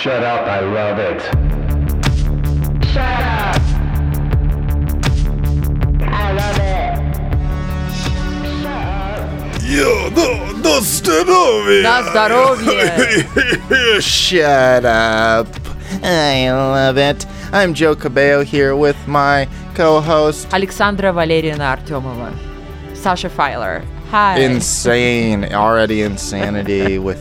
Shut up, I love it. Shut up! I love it. Shut up. Yo, no, no здоровье! На здоровье! Shut up. I love it. I'm Joe Cabello here with my co-host. Александра Валерьевна Артемова. Sasha Filer. Hi. Insane, already insanity with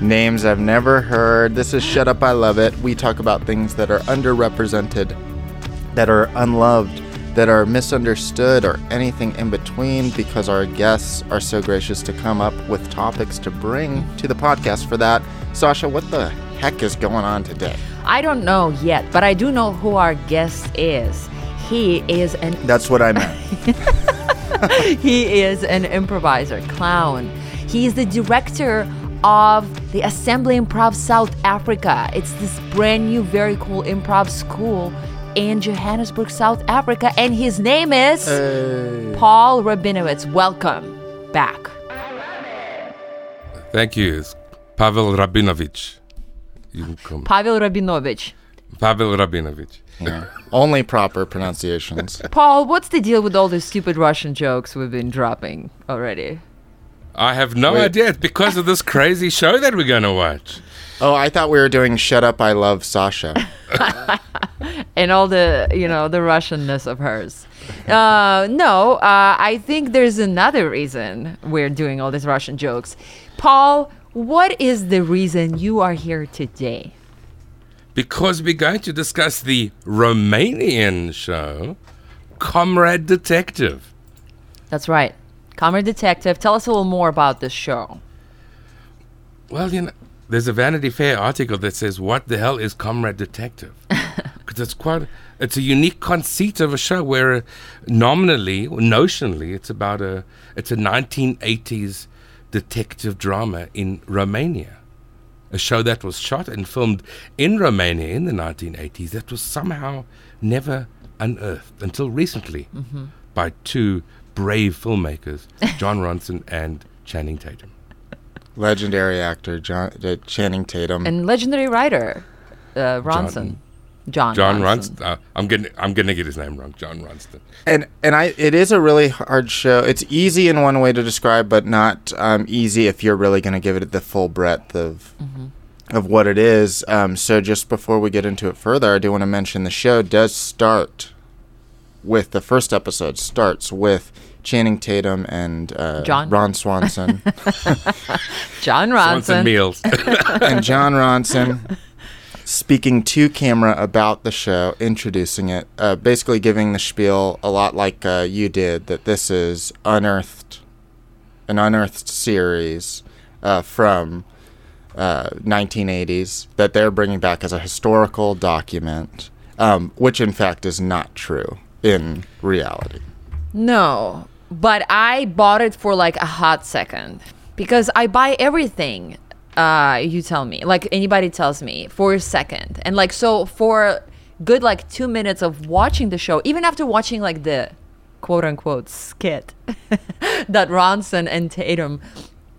names I've never heard. This is Shut Up, I Love It. We talk about things that are underrepresented, that are unloved, that are misunderstood, or anything in between because our guests are so gracious to come up with topics to bring to the podcast for that. Sasha, what the heck is going on today? I don't know yet, but I do know who our guest is. He is an That's what I meant. he is an improviser, clown. He is the director of the Assembly Improv South Africa. It's this brand new, very cool improv school in Johannesburg, South Africa, and his name is Paul Rabinowitz. Welcome back. Thank you. It's Pavel Rabinovich. You come. Pavel Rabinovich. Pavel Rabinovich. Yeah. Only proper pronunciations. Paul, what's the deal with all these stupid Russian jokes we've been dropping already? I have no Wait. idea. It's because of this crazy show that we're going to watch. Oh, I thought we were doing Shut Up, I Love Sasha. and all the you know the Russianness of hers. Uh, no, uh, I think there's another reason we're doing all these Russian jokes. Paul, what is the reason you are here today? Because we're going to discuss the Romanian show, Comrade Detective. That's right, Comrade Detective. Tell us a little more about this show. Well, you know, there's a Vanity Fair article that says, "What the hell is Comrade Detective?" Because it's quite, it's a unique conceit of a show where, uh, nominally or notionally, it's about a, it's a 1980s detective drama in Romania, a show that was shot and filmed in Romania in the 1980s that was somehow never unearthed until recently by two brave filmmakers, John Ronson and Channing Tatum. Legendary actor John, uh, Channing Tatum. And legendary writer, uh, Ronson. John. John Ronson. Ronston. Uh, I'm gonna I'm gonna get his name wrong. John Ronston. and and I it is a really hard show. It's easy in one way to describe, but not um, easy if you're really going to give it the full breadth of of what it is. Um, so just before we get into it further, I do want to mention the show does start with the first episode starts with Channing Tatum and uh, John. Ron Swanson John Swanson Meals. and John Ronson speaking to camera about the show, introducing it, uh, basically giving the spiel a lot like uh, you did that this is unearthed, an unearthed series uh, from uh, 1980s that they're bringing back as a historical document, um, which in fact is not true in reality. No, but I bought it for like a hot second because I buy everything. Uh, you tell me, like anybody tells me, for a second, and like so for good like two minutes of watching the show, even after watching like the quote unquote skit that Ronson and Tatum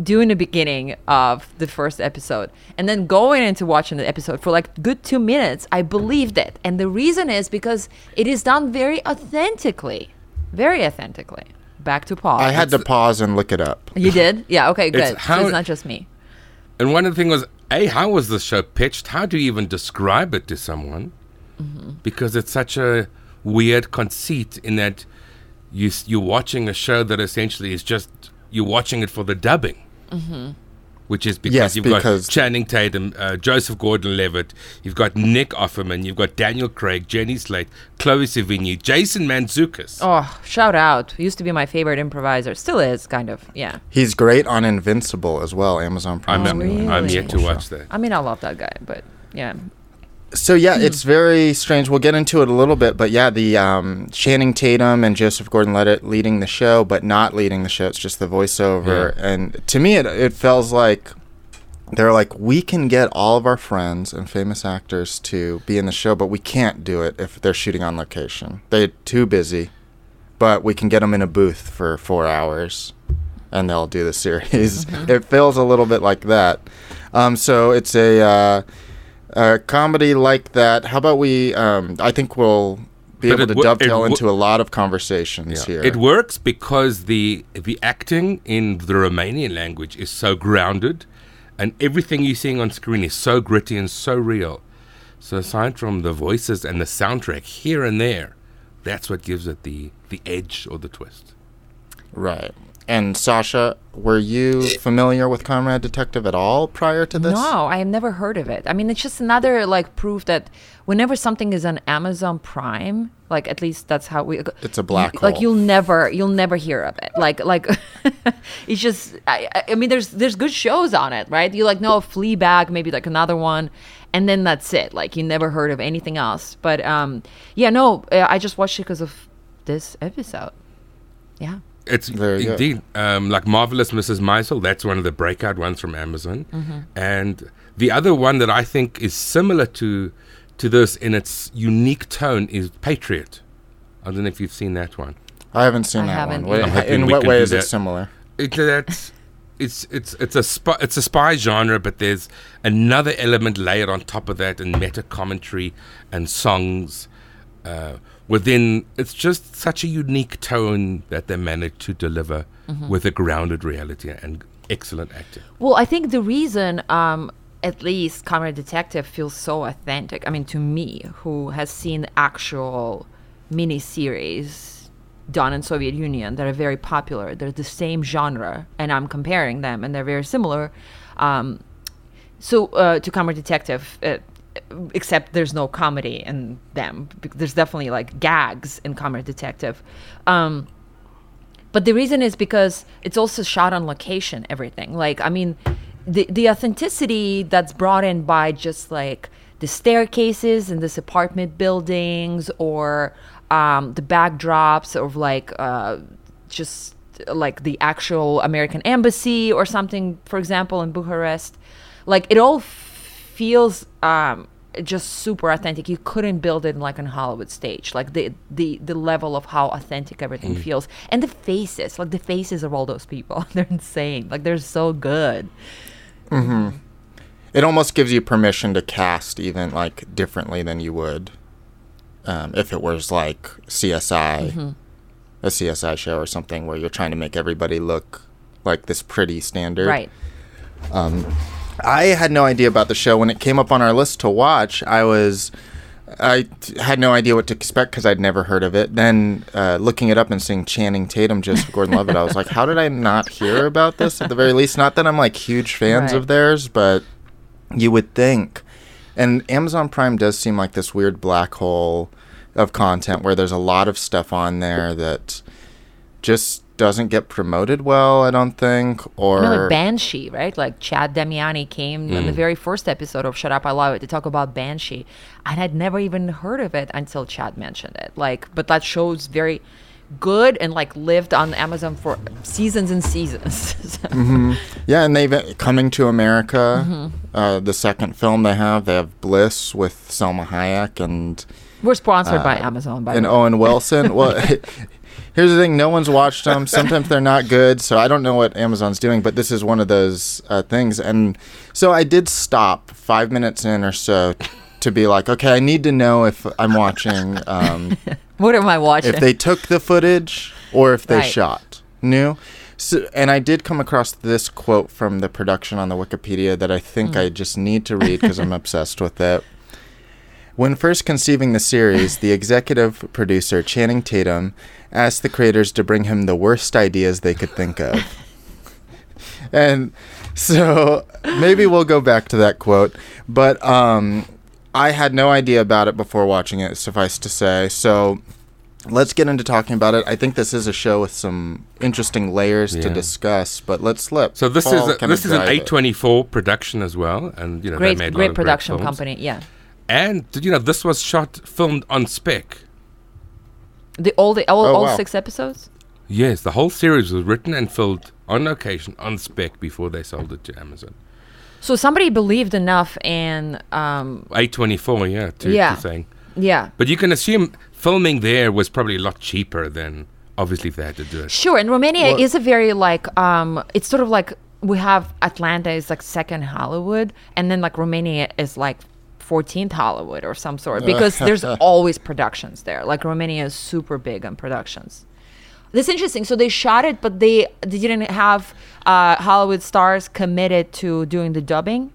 do in the beginning of the first episode, and then going into watching the episode for like good two minutes, I believed it, and the reason is because it is done very authentically, very authentically. Back to Paul. I had to pause and look it up. You did? Yeah. Okay. Good. how- so it's not just me. and one of the things was, a how was the show pitched? How do you even describe it to someone? Mm-hmm. Because it's such a weird conceit in that you you're watching a show that essentially is just you're watching it for the dubbing. Which is because Yes, you've because- got Channing Tatum, uh, Joseph Gordon-Levitt, you've got Nick Offerman, you've got Daniel Craig, Jenny Slate, Chloe Sevigny, Jason Mantzoukas. Oh, shout out! Used to be my favorite improviser. Still is, kind of. Yeah. He's great on Invincible as well, Amazon Prime. I'm, really? I'm yet to watch that. I mean, I love that guy, but yeah. So yeah, it's very strange. We'll get into it a little bit, but yeah, the um, Channing Tatum and Joseph Gordon-Levitt leading the show, but not leading the show. It's just the voiceover, and to me, it it feels like they're like we can get all of our friends and famous actors to be in the show, but we can't do it if they're shooting on location. They're too busy, but we can get them in a booth for four hours, and they'll do the series. It feels a little bit like that. Um, so it's a. Uh, a comedy like that. How about we? Um, I think we'll be But able to wo- dovetail wo- into a lot of conversations here. It works because the the acting in the Romanian language is so grounded, and everything you're seeing on screen is so gritty and so real. So aside from the voices and the soundtrack here and there, that's what gives it the the edge or the twist. Right. And Sasha, were you familiar with Comrade Detective at all prior to this? No, I have never heard of it. I mean, it's just another like proof that whenever something is on Amazon Prime, like at least that's how we. It's a black you- Like you'll never, you'll never hear of it. Like, like it's just. I, I- mean, there's there's good shows on it, right? You like know Fleabag, maybe like another one, and then that's it. Like you never heard of anything else. But um, yeah, no, uh, I just watched it because of this episode. Yeah. It's Very indeed um, like marvelous Mrs. Maisel. That's one of the breakout ones from Amazon, and the other one that I think is similar to to this in its unique tone is Patriot. I don't know if you've seen that one. I haven't seen I that haven't one. Wait, I'm in what can way do is it similar? It, that's it's it's it's a spy, it's a spy genre, but there's another element layered on top of that, and meta commentary and songs. Uh, within, it's just such a unique tone that they managed to deliver with a grounded reality and excellent acting. Well, I think the reason, um, at least, Comrade Detective feels so authentic. I mean, to me, who has seen actual miniseries done in Soviet Union that are very popular. They're the same genre, and I'm comparing them, and they're very similar. Um, so uh, to Comrade Detective, uh, except there's no comedy in them. There's definitely like gags in Comrade Detective. Um, but the reason is because it's also shot on location everything like i mean the the authenticity that's brought in by just like the staircases in this apartment buildings or um, the backdrops of like uh, just like the actual american embassy or something for example in bucharest like it all feels um, just super authentic. You couldn't build it like on Hollywood stage. Like the the the level of how authentic everything feels, and the faces, like the faces of all those people, they're insane. Like they're so good. It almost gives you permission to cast even like differently than you would um, if it was like CSI, Mm-hmm. a CSI show or something where you're trying to make everybody look like this pretty standard. Right. I had no idea about the show when it came up on our list to watch. I was, I had no idea what to expect because I'd never heard of it. Then uh, looking it up and seeing Channing Tatum, Joseph Gordon-Levitt, I was like, how did I not hear about this at the very least? Not that I'm like huge fans Right. of theirs, but you would think. And Amazon Prime does seem like this weird black hole of content where there's a lot of stuff on there that just doesn't get promoted well. I don't think, or You know, like Banshee, right? Like Chad Damiani came in the very first episode of Shut Up, I Love It to talk about Banshee. I had never even heard of it until Chad mentioned it. Like, but that show's very good and like lived on Amazon for seasons and seasons. So- Yeah, and they've coming to America. Mm-hmm. Uh, the second film they have, they have Bliss with Salma Hayek and We're sponsored by Amazon, by and the way. Owen Wilson. well, here's the thing: no one's watched them. Sometimes they're not good, so I don't know what Amazon's doing. But this is one of those uh, things, and so I did stop five minutes in or so to be like, okay, I need to know if I'm watching. Um, What am I watching? if they took the footage or if they Right. shot new. So, and I did come across this quote from the production on the Wikipedia that I think I just need to read because I'm obsessed with it. When first conceiving the series, the executive producer, Channing Tatum, asked the creators to bring him the worst ideas they could think of. and so maybe we'll go back to that quote. But um, I had no idea about it before watching it, suffice to say. So let's get into talking about it. I think this is a show with some interesting layers to discuss, but let's let So this Paul is a, kinda this is an. A24 production as well, and you know great, they made a lot great of great production company. Yeah, And did you know this was shot filmed on spec? The all the all, Oh, all wow. six episodes. Yes, the whole series was written and filmed on location on spec before they sold it to Amazon. So somebody believed enough in, um, A24, yeah, to, Yeah. to saying. yeah, But you can assume filming there was probably a lot cheaper than obviously if they had to do it. Sure, and Romania Well- is a very like um it's sort of like we have Atlanta is like second Hollywood and then like Romania is like 14th Hollywood or some sort because there's always productions there. Like Romania is super big on productions. That's interesting. So they shot it, but they, they didn't have uh, Hollywood stars committed to doing the dubbing.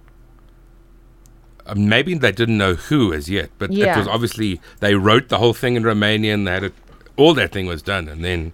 Uh, maybe they didn't know who as yet, but it was obviously they wrote the whole thing in Romanian. They had it, all that thing was done, and then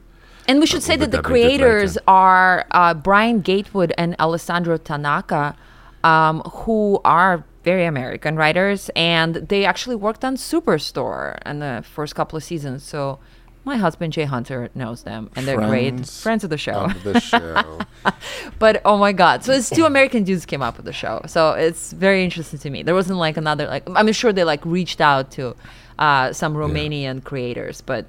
And we should say that the overdubbing it later. creators are uh, Brian Gatewood and Alessandro Tanaka, um, who are very American writers, and they actually worked on Superstore in the first couple of seasons. So my husband Jay Hunter knows them, and they're great Friends friends of the show. Of the show. but oh my god, so it's two American dudes came up with the show, so it's very interesting to me. There wasn't like another like I'm sure they like reached out to uh, some Romanian creators, but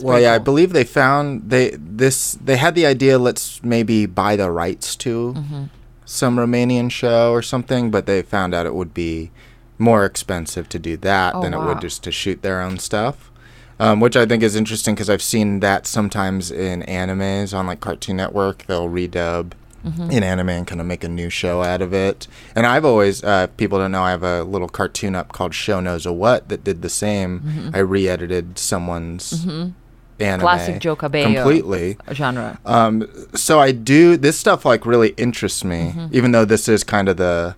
well, yeah, I believe they found they this they had the idea. Let's maybe buy the rights to Mm-hmm. Some Romanian show or something, but they found out it would be more expensive to do that Oh, than it would just to shoot their own stuff. Um, which I think is interesting because I've seen that sometimes in animes on like Cartoon Network. They'll redub Mm-hmm. in anime and kind of make a new show out of it. And I've always, uh, people don't know, I have a little cartoon up called Show Knows a What that did the same. I re edited someone's anime. Classic Joe Cabello. Completely. genre. Um, so I do this stuff like really interests me, Mm-hmm. even though this is kind of the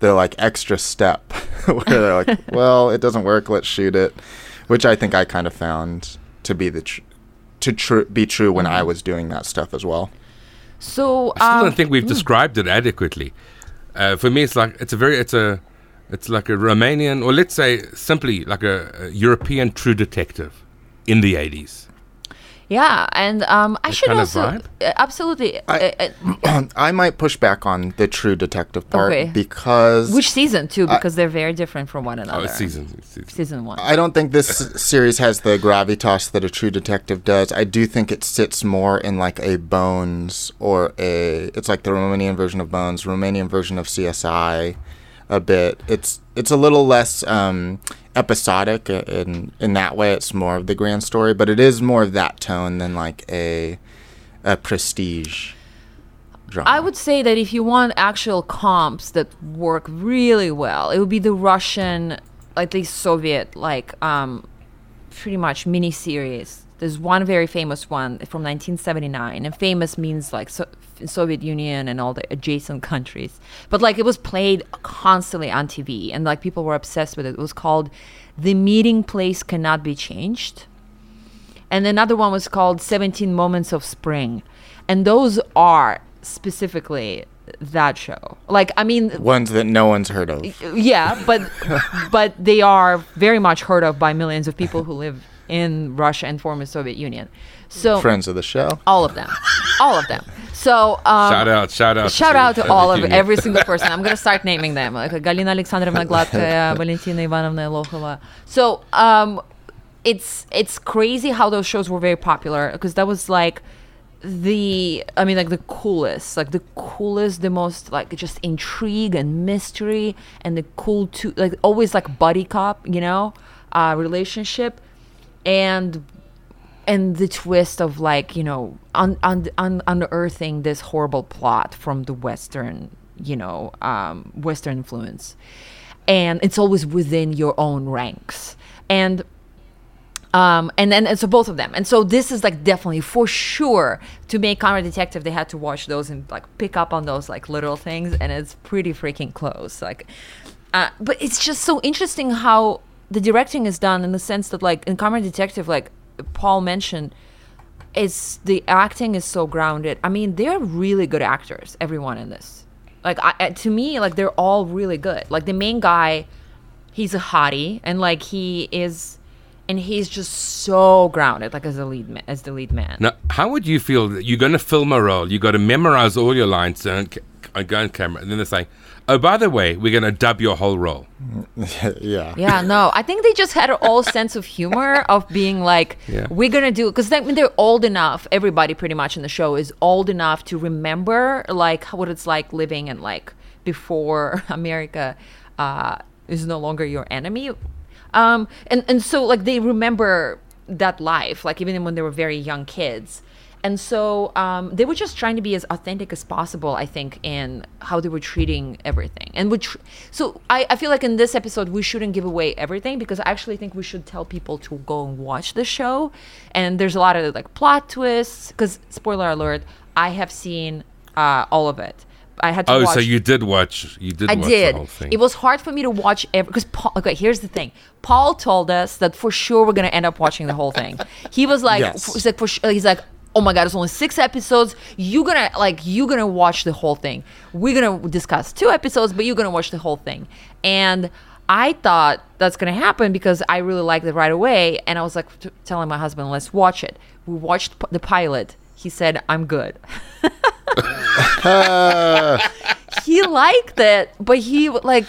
the like extra step where they're like, well, it doesn't work, let's shoot it, which I think I kind of found to be the tr- to tr- be true when Mm-hmm. I was doing that stuff as well. So I still um, don't think we've described it adequately. Uh, for me, it's like it's a very it's a it's like a Romanian, or let's say simply like a, a European True Detective in the eighties. yeah, and um, I should kind of also vibe? uh, absolutely. I- uh, uh, I might push back on the true detective part Okay. because which season too? Because they're very different from one another. it's season. season. Season one. I don't think this series has the gravitas that a True Detective does. I do think it sits more in like a Bones or a. It's like the Romanian version of Bones, Romanian version of CSI, a bit. It's it's a little less um, episodic in in that way. It's more of the grand story, but it is more of that tone than like a a prestige drama. I would say that if you want actual comps that work really well, it would be the Russian, like the Soviet, like um, pretty much miniseries. There's one very famous one from 1979, and famous means like so- Soviet Union and all the adjacent countries. But like it was played constantly on TV, and like people were obsessed with it. It was called "The Meeting Place Cannot Be Changed." and another one was called 17 moments of spring and those are specifically that show like i mean Ones that no one's heard of. yeah but but they are very much heard of by millions of people who live in russia and former soviet union so Friends of the show. all of them all of them so um, Shout out! Shout out! Shout out to all of every single person. I'm gonna start naming them, like Galina Alexandrovna Gladkaya, Valentina Ivanovna Lokhova. So, um, it's it's crazy how those shows were very popular because that was like the I mean like the coolest, like the coolest, the most like just intrigue and mystery and the cool to like always like buddy cop, you know, uh, relationship and and the twist of like you know un- un- un- unearthing this horrible plot from the western you know um, western influence. And it's always within your own ranks. And um, and then and so both of them. And so this is like definitely for sure to make Comrade Detective they had to watch those and like pick up on those like little things and it's pretty freaking close like uh, but it's just so interesting how the directing is done in the sense that like in Comrade Detective like Paul mentioned it's the acting is so grounded. I mean they're really good actors everyone in this. Like I, to me like they're all really good. Like the main guy he's a hottie and like he is and he's just so grounded like as a lead as the lead man. Now, how would you feel that you're going to film a role? You got to memorize all your lines and and go on camera, and then they're saying, "Oh, by the way, we're going to dub your whole role." yeah. yeah no i think they just had an all sense of humor of being like Yeah. we're gonna do because I mean, they're old enough everybody pretty much in the show is old enough to remember like what it's like living in like before america uh, is no longer your enemy um, and, and so like they remember that life like even when they were very young kids and so um, they were just trying to be as authentic as possible i think in how they were treating everything and which so I, I feel like in this episode we shouldn't give away everything because i actually think we should tell people to go and watch the show and there's a lot of like plot twists because spoiler alert i have seen uh, all of it i had to Oh, watch so you did watch? You did I watch did. the whole thing. It was hard for me to watch every because Paul. Okay, here's the thing. Paul told us that for sure we're gonna end up watching the whole thing. He was like, Yes. he's like, for sure, he's like, oh my god, it's only six episodes. you're gonna like, you're gonna watch the whole thing. We're gonna discuss two episodes, but you're gonna watch the whole thing. And I thought that's gonna happen because I really liked it right away, and I was like t- telling my husband, let's watch it. We watched p- the pilot. He said, I'm good. he liked it, but he like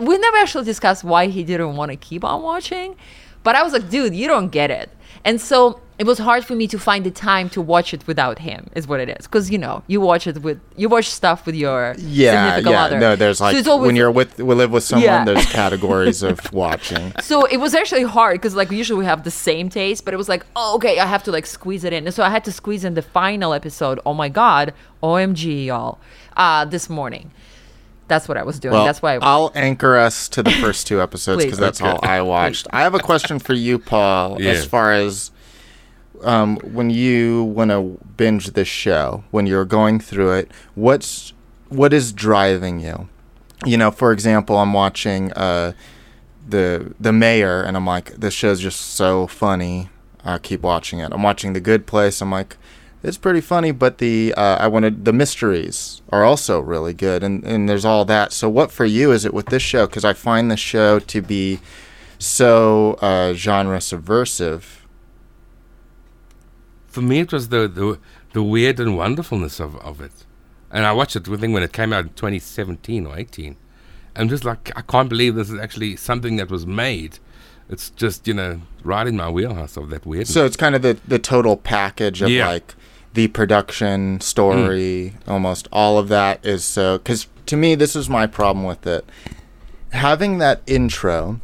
we never actually discussed why he didn't want to keep on watching. But I was like, dude, you don't get it. And so it was hard for me to find the time to watch it without him, is what it is. Because you know, you watch it with you watch stuff with your Yeah, significant yeah. other. No, there's So like it's always- when you're with we live with someone. Yeah. There's categories of watching. so it was actually hard because like usually we have the same taste, but it was like, oh, okay, I have to like squeeze it in. And so I had to squeeze in the final episode. Oh my god, OMG, y'all! Uh, this morning. That's what I was doing. Well, That's why. I'll anchor us to the first two episodes because that's Okay. all I watched. I have a question for you, Paul. Yeah. As far as um, when you want to binge this show, when you're going through it, what's what is driving you? You know, for example, I'm watching uh, the the Mayor, and I'm like, this show's just so funny. I keep watching it. I'm watching The Good Place. I'm like, it's pretty funny, but the uh, I wanted the mysteries are also really good, and and there's all that. So, what for you is it with this show? Because I find the show to be so uh, genre subversive. For me, it was the, the the weird and wonderfulness of, of it. And I watched it, I think, when it came out in 2017 or 18. I'm just like, I can't believe this is actually something that was made. It's just, you know, right in my wheelhouse of that weirdness. So it's kind of the the total package of Yeah. like the production, story, mm. almost all of that is so. Because to me, this is my problem with it. Having that intro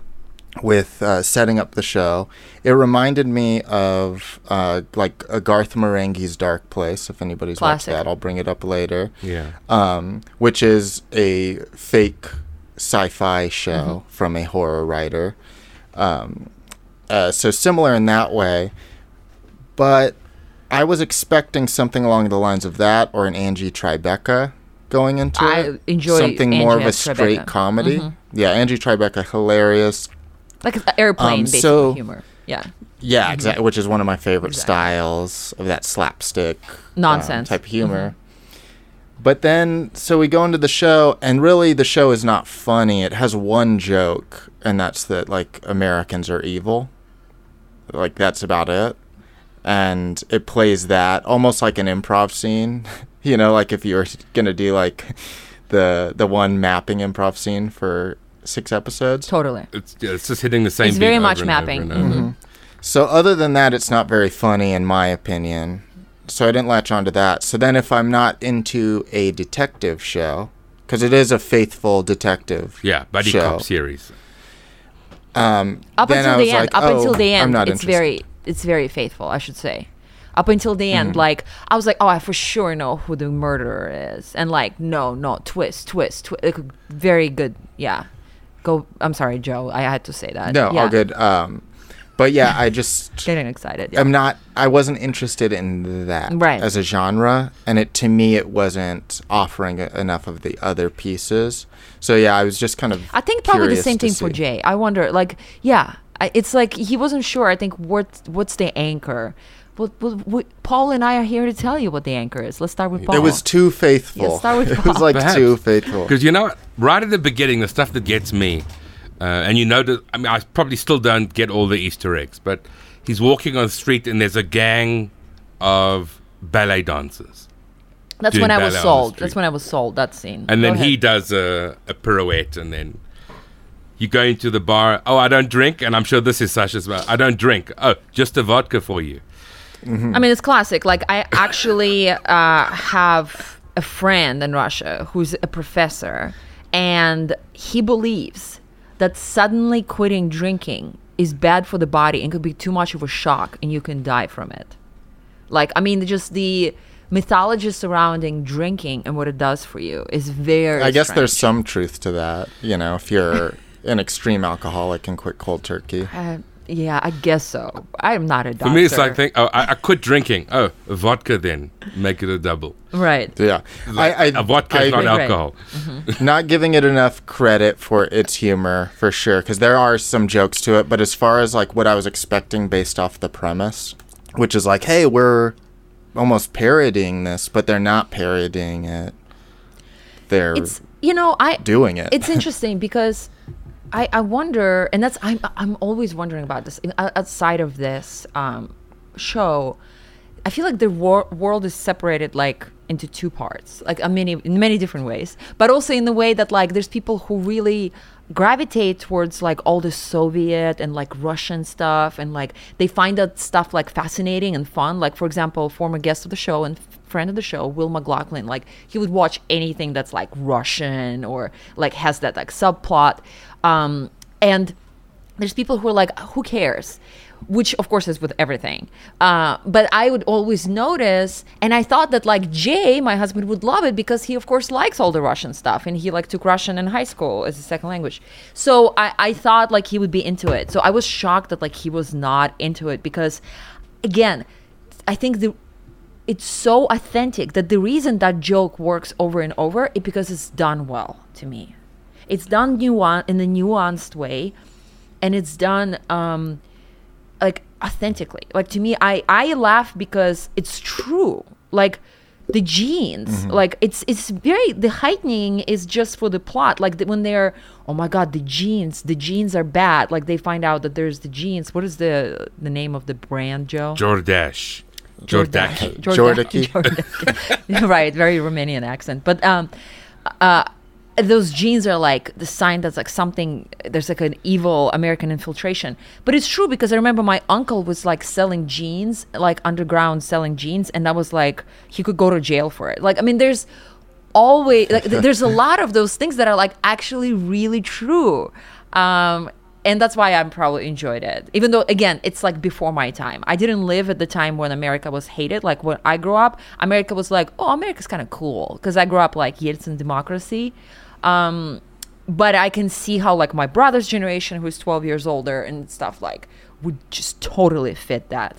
with uh, setting up the show, it reminded me of uh, like a Garth Marenghi's Dark Place. If anybody's Classic. watched that, I'll bring it up later. yeah. Um, which is a fake sci-fi show from a horror writer. Um, uh, so similar in that way, but I was expecting something along the lines of that or an Angie Tribeca going into I it. enjoy something Angie more of a as straight Tribeca. comedy. Yeah, Angie Tribeca, hilarious. Like an airplane Um, based so- humor. Yeah. Yeah, exactly. Which is one of my favorite Exactly. styles of that slapstick um, Nonsense. type of humor. But then, so we go into the show, and really, the show is not funny. It has one joke, and that's that like Americans are evil. Like that's about it, and it plays that almost like an improv scene. you know, like if you were gonna do like the the one mapping improv scene for six episodes. Totally. It's, yeah, it's just hitting the same It's beat very over much and over mapping. and over. Mhm. So other than that, it's not very funny in my opinion. So I didn't latch onto that. So then, if I'm not into a detective show, because it is a faithful detective, Yeah, buddy show, cop series. Um, Up then until I the end. like, up oh, until the I'm end, not it's interested. very it's very faithful, I should say. Up until the end, Mm-hmm. like I was like, oh, I for sure know who the murderer is, and like, no, no, twist, twist, twist. Like, very good. Yeah. Go. I'm sorry, Joe. I had to say that. No, yeah. all good. Um, but yeah, I just Getting excited. Yeah. I'm not. I wasn't interested in that Right. as a genre, and it to me it wasn't offering enough of the other pieces. So yeah, I was just kind of. I think probably the same thing for. Jay. I wonder, like, yeah, it's like he wasn't sure. I think what what's the anchor. Well, well, we, Paul and I are here to tell you what the anchor is. Let's start with Paul. It was too faithful. Yeah, start with Paul. it was like Perhaps. too faithful. Because you know, what? right at the beginning, the stuff that gets me, uh, and you know that I mean, I probably still don't get all the Easter eggs, but he's walking on the street and there's a gang of ballet dancers, That's when I was sold. That's when I was sold. That scene. and Go then he does a, a pirouette, and then you go into the bar. Oh, I don't drink, and I'm sure this is Sasha's. Well, I don't drink. Oh, just a vodka for you. I mean, it's classic. Like, I actually uh, have a friend in Russia who's a professor, and he believes that suddenly quitting drinking is bad for the body and could be too much of a shock, and you can die from it. Like, I mean, just the mythology surrounding drinking and what it does for you is very. I guess there's some truth to that. You know, if you're an extreme alcoholic and quit cold turkey. Uh, yeah, I guess so. I'm not a doctor. For me, it's like think, oh, I, I quit drinking. Oh, vodka then, make it a double. right. Yeah, I, I, a vodka I is not agree. Right. alcohol. Mm-hmm. not giving it enough credit for its humor for sure because there are some jokes to it but as far as like what i was expecting based off the premise which is like hey we're almost parodying this but they're not parodying it they're It's you know I doing it it's interesting because I, I wonder, and that's I'm I'm always wondering about this outside of this um, show. I feel like the wor- world is separated like into two parts, like a many in many different ways, but also in the way that like there's people who really gravitate towards like all the Soviet and like Russian stuff, and like they find that stuff like fascinating and fun. Like for example, former guest of the show and friend of the show, Will McLaughlin, like he would watch anything that's like Russian or like has that like subplot, um, and there's people who are like who cares? Which of course is with everything. Uh, but i would always notice and i thought that like jay my husband would love it because he of course likes all the russian stuff and he like took russian in high school as a second language. So i, I thought like he would be into it. So i was shocked that like he was not into it because again i think the it's so authentic that the reason that joke works over and over is because it's done well to me it's done nuan- in a nuanced way and it's done um like authentically like to me i i laugh because it's true like the genes like it's it's very the heightening is just for the plot like the, when they're oh my god the genes the genes are bad like they find out that there's the genes what is the the name of the brand joe Jordash. Jordaki. Jordaki. Jordaki. right, very Romanian accent. But um, uh, those genes are like the sign that's like something. There's like an evil American infiltration. But it's true because I remember my uncle was like selling jeans, like underground selling jeans, and that was like he could go to jail for it. Like I mean, there's always like th- there's a lot of those things that are like actually really true. Um, and that's why I probably enjoyed it. Even though, again, it's like before my time. I didn't live at the time when America was hated. Like when I grew up, America was like, oh, America's kind of cool because I grew up like Yeltsin democracy. Um, but I can see how like my brother's generation, who's 12 years older and stuff, like would just totally fit that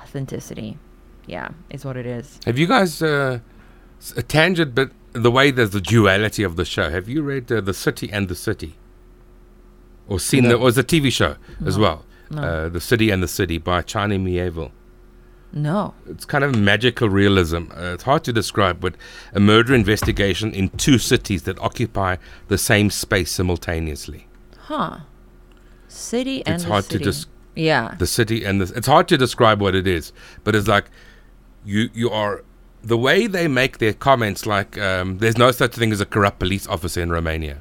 authenticity. Yeah, is what it is. Have you guys uh, s- a tangent, but the way there's the duality of the show? Have you read uh, The City and the City, or seen No. the? Or it's a TV show as well. Uh, the City and the City by China Miéville. No. It's kind of magical realism. Uh, it's hard to describe, but a murder investigation in two cities that occupy the same space simultaneously. Huh. City and It's the hard to city. just- Yeah. the city and the, it's hard to describe what it is but it's like you you are the way they make their comments like um, there's no such thing as a corrupt police officer in Romania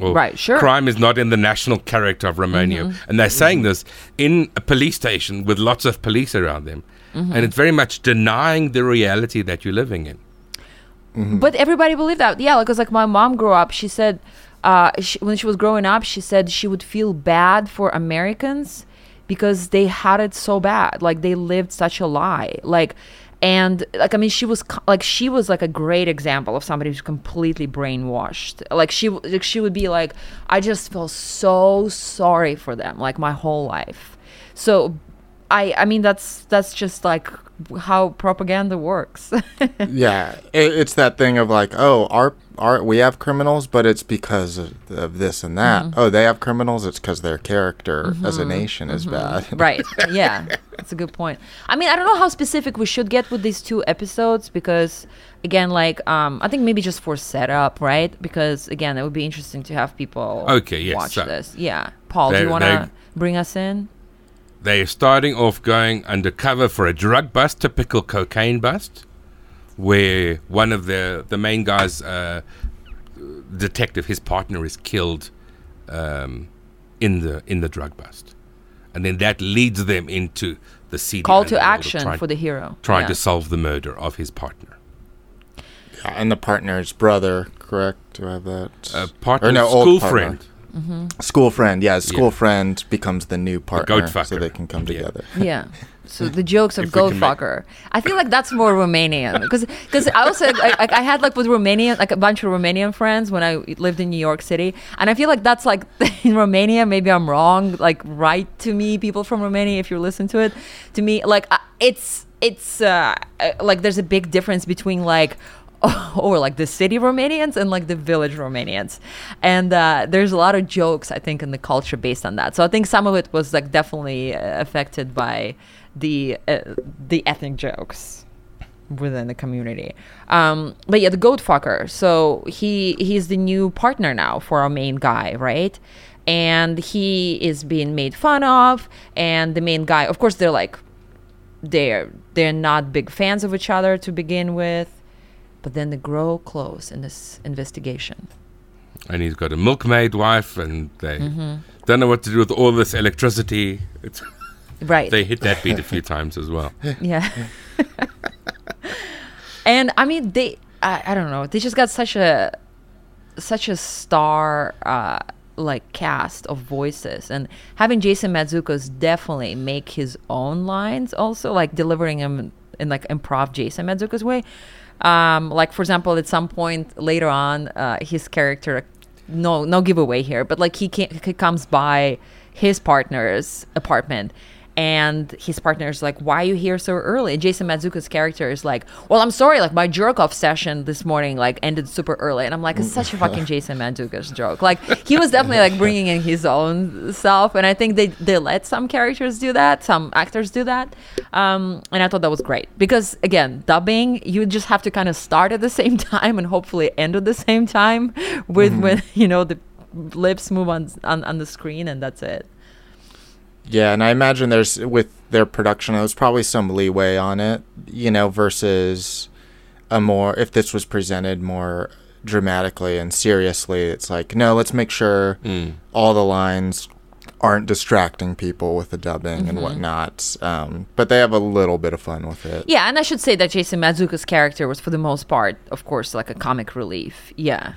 Or Right, sure. crime is not in the national character of Romania and they're saying this in a police station with lots of police around them and it's very much denying the reality that you're living in But everybody believed that. Yeah, because like my mom grew up, she said uh, she, when she was growing up, she said she would feel bad for Americans because they had it so bad. Like they lived such a lie. Like, and like I mean, she was like she was like a great example of somebody who's completely brainwashed. Like she w- like she would be like, I just feel so sorry for them, like my whole life. So. I, I mean that's that's just like how propaganda works. yeah it, it's that thing of like oh our our we have criminals but it's because of, of this and that. Mm-hmm. oh they have criminals it's because their character as a nation is bad. Right yeah that's a good point. I mean i don't know how specific we should get with these two episodes because again like um i think maybe just for setup right? Because again it would be interesting to have people Okay, yes, watch so- this. Yeah. Paul do you want to bring us in They're starting off going undercover for a drug bust, typical cocaine bust, where one of the the main guys, uh, detective, his partner is killed um, in the in the drug bust, and then that leads them into the CD call to action trying, for the hero trying yeah. to solve the murder of his partner. Yeah, and the partner's brother correct do i have that Uh, partner, Or no, old school partner. friend, School friend, yeah. School friend becomes the new partner, so they can come together. Yeah. So the jokes of If goat can make- I feel like that's more Romanian because because I also like, like I had like with Romanian like a bunch of Romanian friends when I lived in New York City, and I feel like that's like in Romania. Maybe I'm wrong. Like write to me, people from Romania, if you're listening to it. To me, like uh, it's it's uh, uh, like there's a big difference between like or like the city Romanians and like the village Romanians. And uh, there's a lot of jokes, I think, in the culture based on that. So I think some of it was like definitely uh, affected by the uh, the ethnic jokes within the community. Um, but yeah, the goat fucker. So he he's the new partner now for our main guy, right? And he is being made fun of, and the main guy, of course, they're like they're they're not big fans of each other to begin with but then they grow close in this investigation and he's got a milkmaid wife, and they Mm-hmm. don't know what to do with all this electricity. It's, right they hit that beat a few times as well. yeah and i mean they I, I don't know they just got such a such a star uh like cast of voices and having jason mantzoukas definitely make his own lines also like delivering them in like improv jason mantzoukas way um like for example at some point later on uh his character no no giveaway here but like he, he comes by his partner's apartment and his partner's like why are you here so early? And jason mantzoukas's character is like well i'm sorry like my jerk off session this morning like ended super early. And i'm like it's such a fucking jason mantzoukas's joke. Like he was definitely like bringing in his own self and i think they they let some characters do that some actors do that um and i thought that was great. Because again dubbing you just have to kind of start at the same time and hopefully end at the same time with when you know the lips move on on, on the screen and that's it Yeah, and I imagine there's with their production, there's probably some leeway on it, you know, versus a more if this was presented more dramatically and seriously, it's like no, let's make sure Mm. all the lines aren't distracting people with the dubbing and whatnot. Um, but they have a little bit of fun with it. Yeah, and I should say that Jason Mantzoukas's character was, for the most part, of course, like a comic relief. Yeah,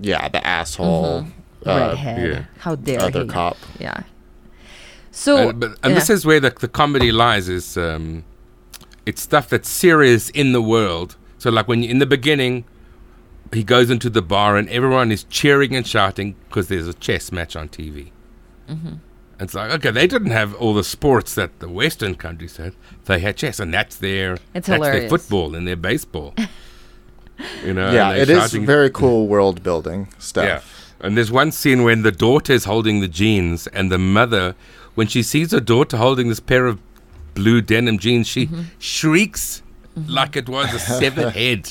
Yeah, the asshole uh, redhead. yeah. How dare other he? cop. Yeah. So, and, but, and this is where the, the comedy lies is um, it's stuff that's serious in the world. So like when you, in the beginning he goes into the bar and everyone is cheering and shouting because there's a chess match on tv Mm-hmm. it's like okay they didn't have all the sports that the western countries had. They had chess and that's their It's that's their football and their baseball. You know yeah, and it they're is very cool world building stuff. yeah. And there's one scene when the daughter is holding the jeans, and the mother, when she sees her daughter holding this pair of blue denim jeans, she Mm-hmm. shrieks like it was a severed head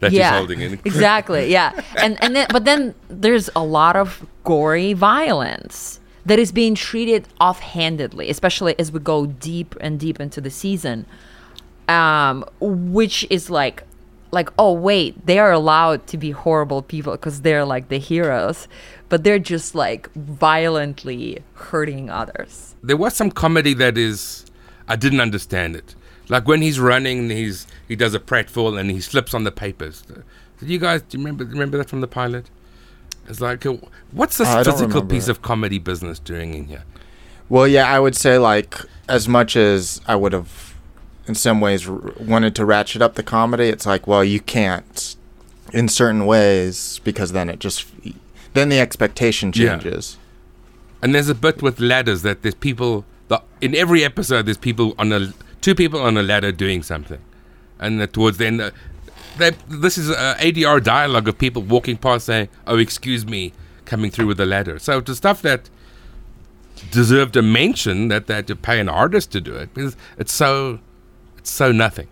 that she's yeah, holding. And exactly. Yeah, and and then, but then there's a lot of gory violence that is being treated offhandedly, especially as we go deep and deep into the season, um, which is like. Like oh wait, they are allowed to be horrible people because they're like the heroes, but they're just like violently hurting others. there was some comedy that is, I didn't understand it. Like when he's running, he's he does a pratfall and he slips on the papers. Did you guys do you remember remember that from the pilot? It's like, uh, what's this I physical piece of comedy business doing in here? Well, yeah, I would say like as much as I would have, in some ways, r- wanted to ratchet up the comedy. It's like, well, you can't, in certain ways, because then it just, then the expectation Yeah. changes. And there's a bit with ladders that there's people the, in every episode. There's people on a two people on a ladder doing something, and uh, towards the end, uh, they, this is uh, ADR dialogue of people walking past saying, "Oh, excuse me," coming through with a ladder. So the stuff that deserved a mention that they had to pay an artist to do it because it's so it's so nothing.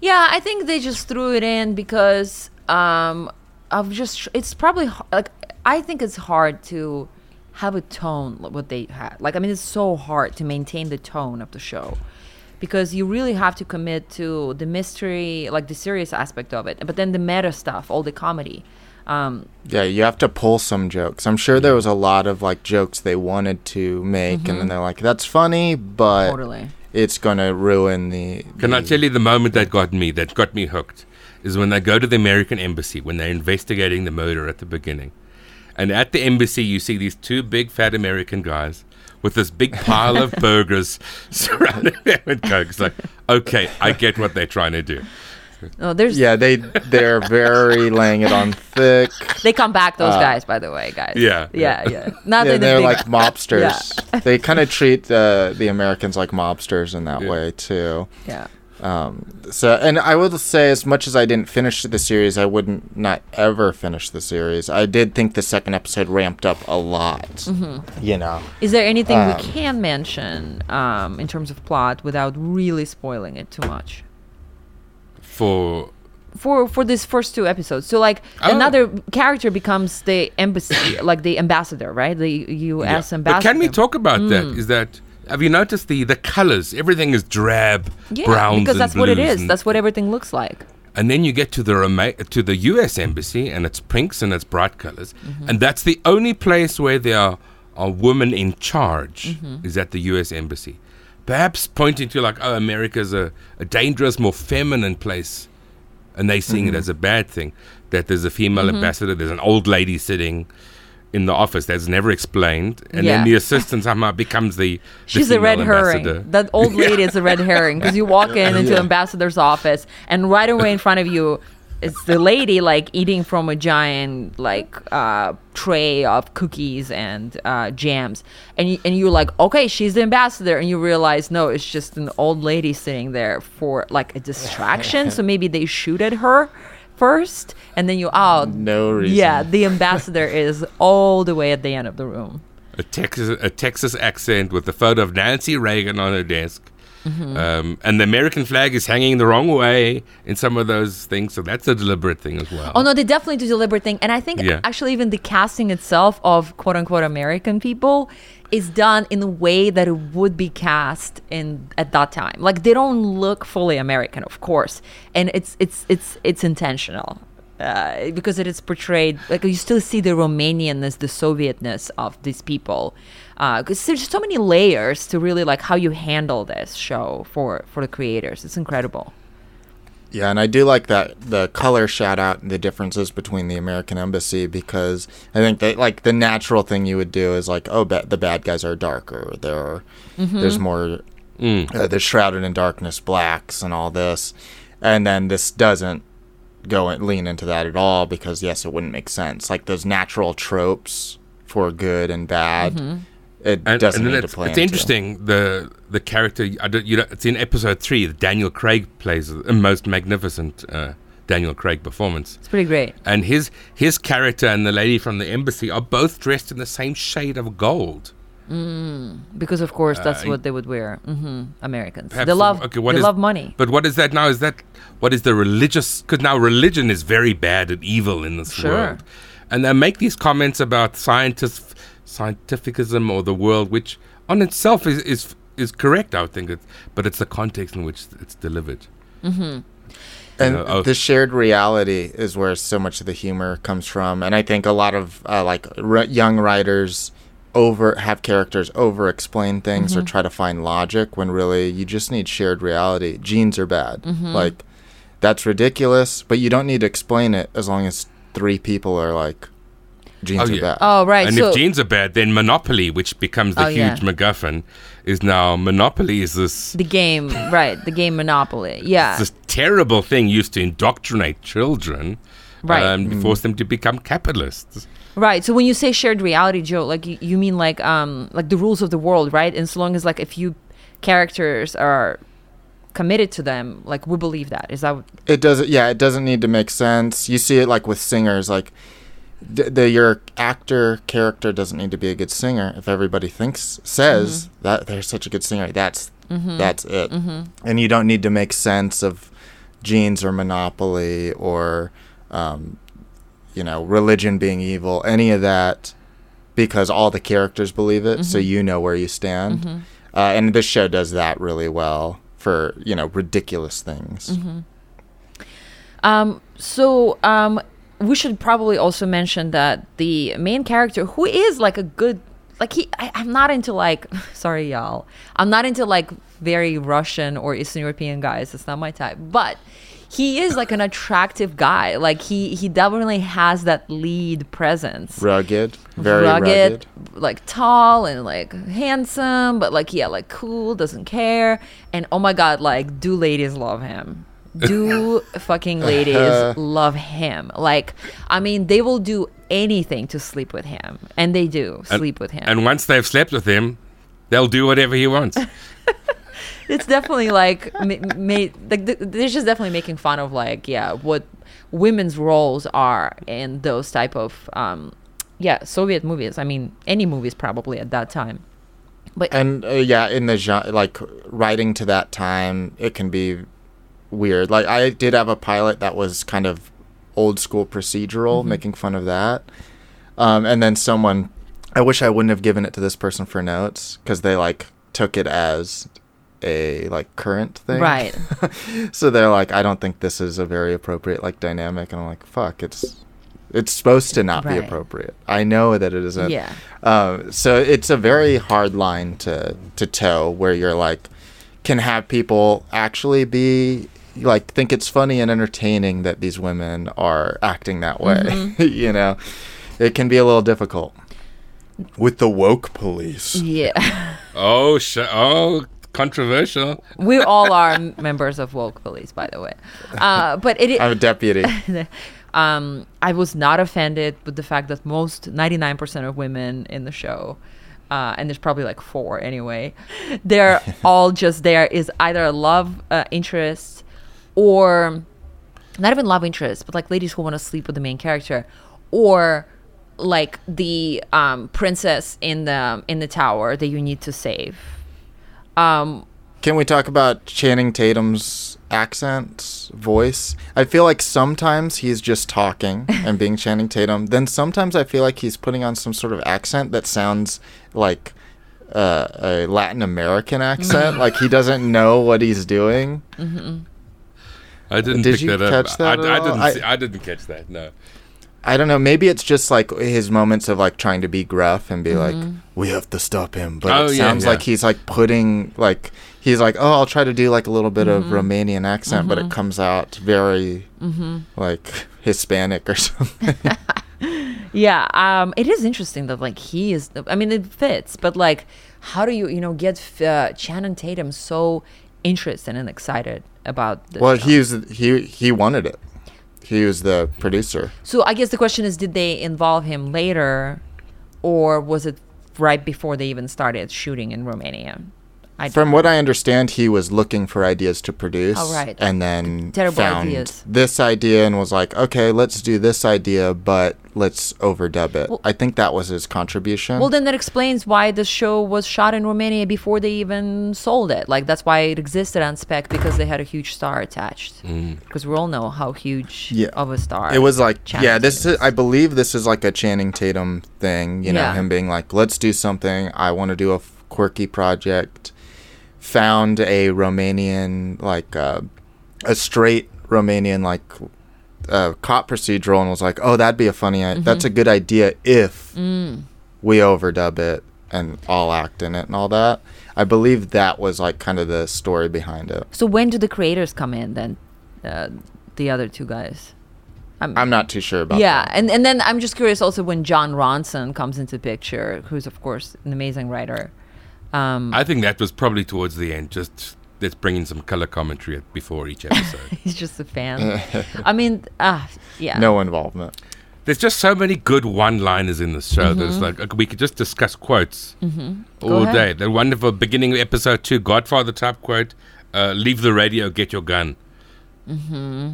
Yeah, I think they just threw it in because um, of just it's probably h- like I think it's hard to have a tone like what they had. Like I mean, it's so hard to maintain the tone of the show because you really have to commit to the mystery, like the serious aspect of it, but then the meta stuff, all the comedy. Um, Yeah, you have to pull some jokes. I'm sure there was a lot of like jokes they wanted to make, and then they're like, "That's funny," but totally. it's gonna ruin the. Can I tell you the moment that got me, that got me hooked, is when they go to the American embassy when they're investigating the murder at the beginning, And at the embassy, you see these two big fat American guys with this big pile of burgers surrounding them with Coke. It's like, okay, I get what they're trying to do. No, there's Yeah, they they're very laying it on thick. they come back those Uh, guys by the way, guys. Yeah, Yeah, yeah. Not Yeah, in a they're like mobsters. They kind of treat uh, the Americans like mobsters in that Yeah. way too. Yeah. Um, so, and I will say, as much as I didn't finish the series, I wouldn't not ever finish the series. I did think the second episode ramped up a lot. Mm-hmm. You know, Is there anything Um, we can mention um, in terms of plot without really spoiling it too much? For For for these first two episodes, so like Oh. another character becomes the embassy, like the ambassador, right? The U.S. Yeah. ambassador. But can we talk about Mm. that? Is that have you noticed the the colors? Everything is drab, Yeah, browns, because that's what it is. That's what everything looks like. and then you get to the to the U.S. embassy, and it's pinks and it's bright colors, Mm-hmm. and that's the only place where there are, are women in charge. Mm-hmm. Is at the U.S. embassy, perhaps pointing to like, oh, America's a, a dangerous, more feminine place, and they seeing Mm-hmm. it as a bad thing. That there's a female ambassador, there's an old lady sitting. In the office, that's never explained, and Yeah. then the assistant somehow becomes the. the She's a red female herring. That old lady is a red herring because you walk in into Yeah. ambassador's office and right away in front of you is the lady like eating from a giant like uh, tray of cookies and uh, jams, and you, and you're like, okay, she's the ambassador, and you realize no, it's just an old lady sitting there for like a distraction. so maybe they shoot at her first, and then you oh no reason. yeah, the ambassador is all the way at the end of the room. a Texas a Texas accent with the photo of Nancy Reagan on her desk. Mm-hmm. Um, and the American flag is hanging the wrong way in some of those things, so that's a deliberate thing as well. Oh no, they definitely do deliberate thing, and I think Yeah. actually even the casting itself of quote unquote American people is done in a way that it would be cast in at that time. Like they don't look fully American, of course, and it's it's it's it's intentional. Uh, because it is portrayed like you still see the Romanianness, the Sovietness of these people, because there's so many layers to really like how you handle this show for for the creators. It's incredible. Yeah, and I do like that the color shout out and the differences between the American embassy because I think that like the natural thing you would do is like oh ba- the bad guys are darker they're mm-hmm. there's more mm. uh, they're shrouded in darkness blacks and all this. And then this doesn't go and lean into that at all because yes it wouldn't make sense. Like those natural tropes for good and bad mm-hmm. It and, doesn't and then need to it's, play it's into. interesting the the character. I don't, you know, it's in episode three. that Daniel Craig plays a most magnificent uh, Daniel Craig performance, It's pretty great. and his his character and the lady from the embassy are both dressed in the same shade of gold. Because of course that's Uh, what they would wear. hmm Americans. They love. okay, what they is- love money. But what is that now? Is that what is the religious? Because now religion is very bad and evil in this Sure. world, and they make these comments about scientist, scientificism or the world, which on itself is is is correct. I would think, it's, but it's the context in which it's delivered. Mm-hmm. and know, oh. the shared reality is where so much of the humor comes from and i think a lot of uh, like r- young writers over have characters over explain things or mm-hmm. try to find logic when really you just need shared reality genes are bad mm-hmm. like that's ridiculous but you don't need to explain it as long as three people are like genes Oh, are yeah. bad Oh right. and so if genes are bad, then Monopoly, which becomes the Oh, yeah. huge MacGuffin, is now Monopoly is this the game, right? The game Monopoly. Yeah. this terrible thing used to indoctrinate children, Right. Um, force them to become capitalists. Right. So when you say shared reality, Joe, like you, you mean like um like the rules of the world, right? And so long as like a few characters are committed to them, like we believe that. Is that what- it doesn't yeah it doesn't need to make sense you see it like with singers like the, the your actor character doesn't need to be a good singer if everybody thinks says that they're such a good singer. That's that's it. And you don't need to make sense of genes or monopoly or um, you know religion being evil any of that because all the characters believe it so you know where you stand. Uh, and this show does that really well for you know ridiculous things. Um, so um, we should probably also mention that the main character, who is like a good, like he, I, I'm not into like, sorry y'all, I'm not into like very Russian or Eastern European guys. It's not my type. But he is like an attractive guy. Like he he definitely has that lead presence. rugged, very rugged. like tall and like handsome, but like yeah, like cool, doesn't care. And oh my god, like do ladies love him? Do fucking ladies love him? Like, I mean, they will do anything to sleep with him, and they do sleep with him. And once they've slept with him, they'll do whatever he wants. it's definitely like ma- ma- like th- they're just definitely making fun of like yeah what women's roles are in those type of um yeah Soviet movies. I mean any movies probably at that time. But And uh, yeah, in the genre, like writing to that time, it can be weird. Like I did have a pilot that was kind of old school procedural, Mm-hmm. making fun of that. Um, and then someone, I wish I wouldn't have given it to this person for notes because they like took it as a like current thing. right, so they're like, I don't think this is a very appropriate like dynamic, and I'm like, fuck, it's it's supposed to not be appropriate. I know that it isn't. Yeah. Um, so it's a very hard line to to toe where you're like, can have people actually be like think it's funny and entertaining that these women are acting that way. Mm-hmm. you know, it can be a little difficult with the woke police. yeah. oh, sh- oh, controversial. we all are members of woke police, by the way. Uh, but it, I'm a deputy. um, I was not offended with the fact that most 99% of women in the show, uh, and there's probably like four anyway, they're all just there is either a love uh, interest or not even love interest, but like ladies who want to sleep with the main character, or like the um, princess in the in the tower that you need to save. Um, Can we talk about Channing Tatum's accent, voice? I feel like sometimes he's just talking and being Channing Tatum. Then sometimes I feel like he's putting on some sort of accent that sounds like uh, a Latin American accent. Mm-hmm. like he doesn't know what he's doing. Mm-hmm. I didn't Did pick you that up. catch that I, at I all? didn't. I- see, I didn't catch that. No. I don't know. Maybe it's just like his moments of like trying to be gruff and be like, mm-hmm. "We have to stop him," but Oh, it yeah, sounds yeah. like he's like putting like he's like, "Oh, I'll try to do like a little bit Mm-hmm. of Romanian accent," but it comes out very like Hispanic or something. Yeah, um, it is interesting that like he is. I mean, it fits, but like, how do you you know get uh, Channing Tatum so interested and excited about this? well, show? he was he he wanted it. He was the producer. So I guess the question is, did they involve him later, or was it right before they even started shooting in Romania? I From what I understand, he was looking for ideas to produce. Oh, right. And then Terrible found ideas. this idea and was like, okay, let's do this idea, but let's overdub it. Well- I think that was his contribution. Well, then that explains why the show was shot in Romania before they even sold it. Like that's why it existed on spec because they had a huge star attached. Mm. Because we all know how huge Yeah. of a star it was like, Channing yeah, this Tatum is, I believe this is like a Channing Tatum thing, you know, Yeah. him being like, let's do something. I want to do a quirky project. Found a Romanian, like, uh, a straight Romanian, like, uh, cop procedural and was like, oh, that'd be a funny, i that's a Mm-hmm. good idea if Mm. we overdub it and all act in it and all that. I believe that was like kind of the story behind it. So when do the creators come in then? Uh, the other two guys. I'm I'm not too sure about yeah, that. and and then I'm just curious also when Jon Ronson comes into picture, who's of course an amazing writer. Um, I think that was probably towards the end. Just let's bring in some color commentary before each episode. he's just a fan. I mean, ah, yeah. No involvement. There's just so many good one-liners in this show. There's like okay, we could just discuss quotes all Mm-hmm. Go ahead. day. The wonderful beginning of episode two, Godfather type quote: uh, "Leave the radio, get your gun." Mm-hmm.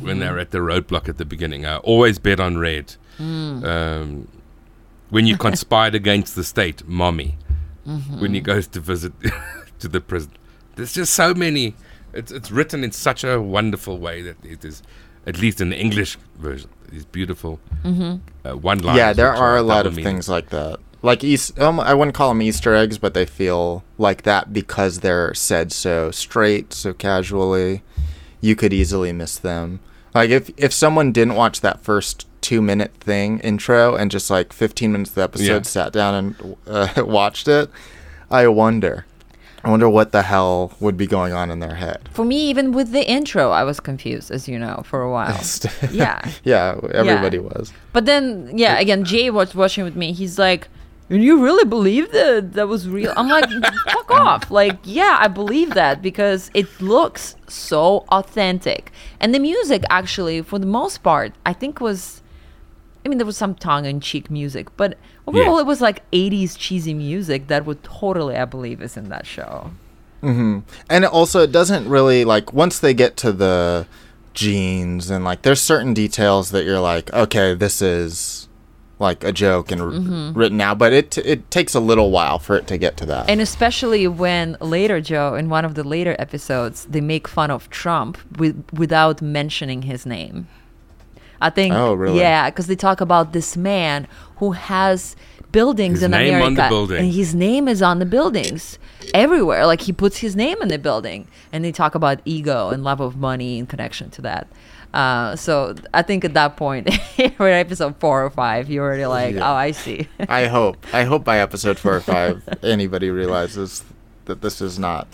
When they're at the roadblock at the beginning, uh, always bet on red. Mm. Um, when you conspired against the state, mommy. Mm-hmm. When he goes to visit to the prison, there's just so many. It's it's written in such a wonderful way that it is, at least in the English version, is beautiful. Mm-hmm. Uh, one line. yeah, there are a lot of things like that. Like East, um, I wouldn't call them Easter eggs, but they feel like that because they're said so straight, so casually. You could easily miss them. Like if if someone didn't watch that first two minute thing intro and just like 15 minutes of the episode Yeah. sat down and uh, watched it, I wonder. I wonder what the hell would be going on in their head. For me, even with the intro, I was confused, as you know, for a while. yeah. yeah, everybody was. But then, yeah, again, Jay was watching with me. He's like, "And you really believe that that was real?" I'm like, "Fuck off!" Like, yeah, I believe that because it looks so authentic, and the music actually, for the most part, I think was. I mean, there was some tongue-in-cheek music, but overall, Yeah. it was like '80s cheesy music that would totally, I believe, is in that show. Mm-hmm. And also, it doesn't really like once they get to the jeans and like there's certain details that you're like, okay, this is like a joke and r- mm-hmm. written out, but it it takes a little while for it to get to that. And especially when later, Joe, in one of the later episodes, they make fun of Trump with, without mentioning his name. I think, Oh, really? yeah, because they talk about this man who has buildings His in name America, on the building. and his name is on the buildings everywhere. Like he puts his name in the building, and they talk about ego and love of money in connection to that. Uh, so I think at that point, for episode four or five, you're already like, Yeah. oh, I see. I hope I hope by episode four or five anybody realizes that this is not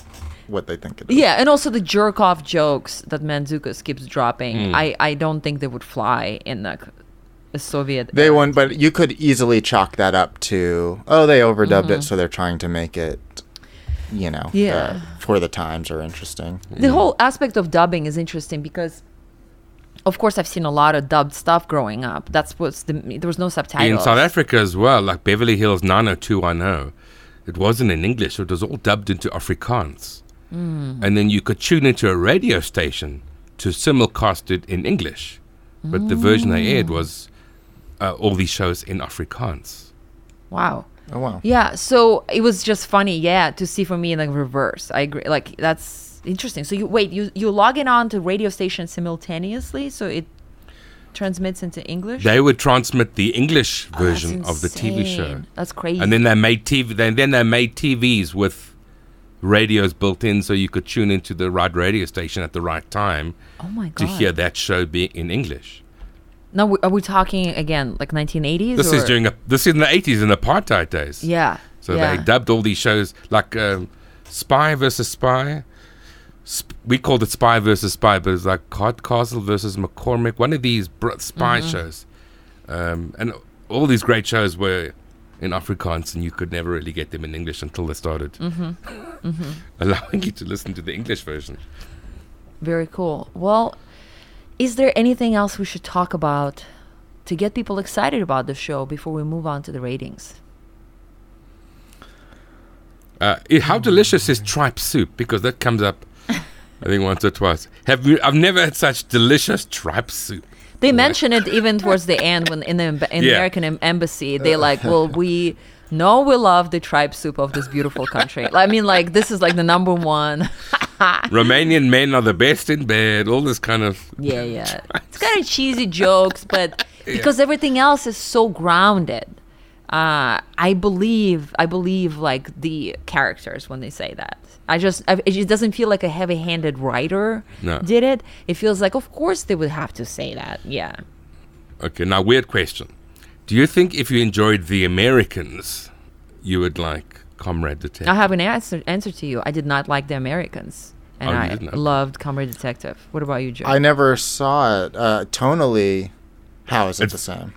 what they think it is. Yeah, and also the jerk off jokes that Mantzoukas keeps dropping. Hmm. I, I don't think they would fly in the, a Soviet. They era. won, but you could easily chalk that up to oh they overdubbed Mm-hmm. it, so they're trying to make it, you know, Yeah. uh, for the times or interesting. The whole aspect of dubbing is interesting because, of course, I've seen a lot of dubbed stuff growing up. That's what's the there was no subtitles. In South Africa as well, like Beverly Hills 90210, it wasn't in English, it was all dubbed into Afrikaans. And then you could tune into a radio station to simulcast it in English. But the version they aired was uh, all these shows in Afrikaans. Wow. Oh wow. Yeah, so it was just funny, yeah, to see for me in the reverse. I agree. Like that's interesting. So you wait, you you log in on to radio station simultaneously, so it transmits into English. They would transmit the English Oh, version of the TV show. That's crazy. And then they made TV. Then, then they made TVs with radios built in, so you could tune into the right radio station at the right time oh my god! to hear that show be in English. Now, are we talking again like 1980s? This is during a, this is in the eighties in apartheid days. Yeah. So yeah. they dubbed all these shows like um, Spy versus Spy. Sp- we called it Spy versus Spy, but it's like Hardcastle versus McCormick. One of these br- spy Mm-hmm. shows, um, and all these great shows were in Afrikaans, and you could never really get them in English until they started Mm-hmm. allowing you to listen to the English version. Very cool. Well, is there anything else we should talk about to get people excited about the show before we move on to the ratings? Uh, how delicious is tripe soup? Because that comes up, I think once or twice. Have you? I've never had such delicious tripe soup. They mention it even towards the end when in the in Yeah. American embassy. They like, well, we know we love the tripe soup of this beautiful country. I mean, like this is like the number one. Romanian men are the best in bed. All this kind of Yeah, yeah. It's kind of cheesy jokes, but because everything else is so grounded, uh, I believe I believe like the characters when they say that. I just I, it just doesn't feel like a heavy-handed writer No. did it. It feels like, of course, they would have to say that. Yeah. Okay, now weird question. Do you think if you enjoyed The Americans, you would like Comrade Detective? I have an answer answer to you. I did not like the Americans, and Oh, I loved Comrade Detective. What about you, Joe? I never saw it. Uh, tonally, how is it the same?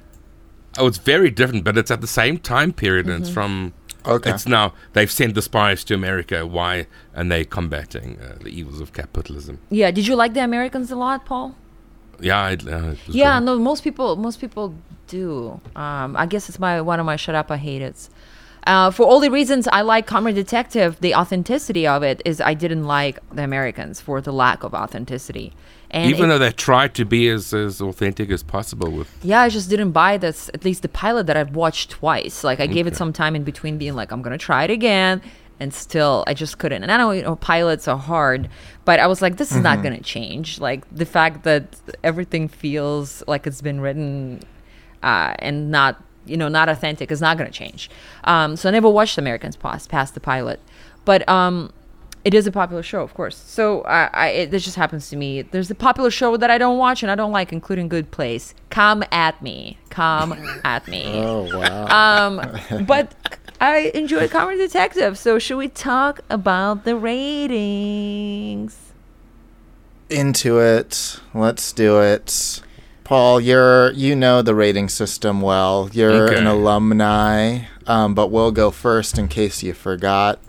Oh, it's very different, but it's at the same time period, and it's Mm-hmm. from. Okay. It's now they've sent the spies to America. Why? And they're combating uh, the evils of capitalism. yeah. Did you like the Americans a lot, Paul? Yeah, it, uh, Yeah, very- no, most people most people do. Um, I guess it's my one of my shut up I hate it. Uh, for all the reasons I like Comrade Detective, the authenticity of it is I didn't like the Americans for the lack of authenticity. And Even it- though they tried to be as, as authentic as possible with yeah, I just didn't buy this. At least the pilot that I've watched twice. Like I gave it some time in between, being like, I'm gonna try it again, and still I just couldn't. And I know you know pilots are hard, but I was like, this is not gonna change. Like the fact that everything feels like it's been written uh, and not you know not authentic is not gonna change. Um, so I never watched Americans past past the pilot, but um. It is a popular show, of course. So I, I, it, this just happens to me. There's a popular show that I don't watch and I don't like, including Good Place. Come at me. Come at me. Oh wow. Um, but I enjoy Comrade Detective. So should we talk about the ratings? Into it. Let's do it. Paul, you're you know the rating system well. You're an alumni, um, but we'll go first in case you forgot.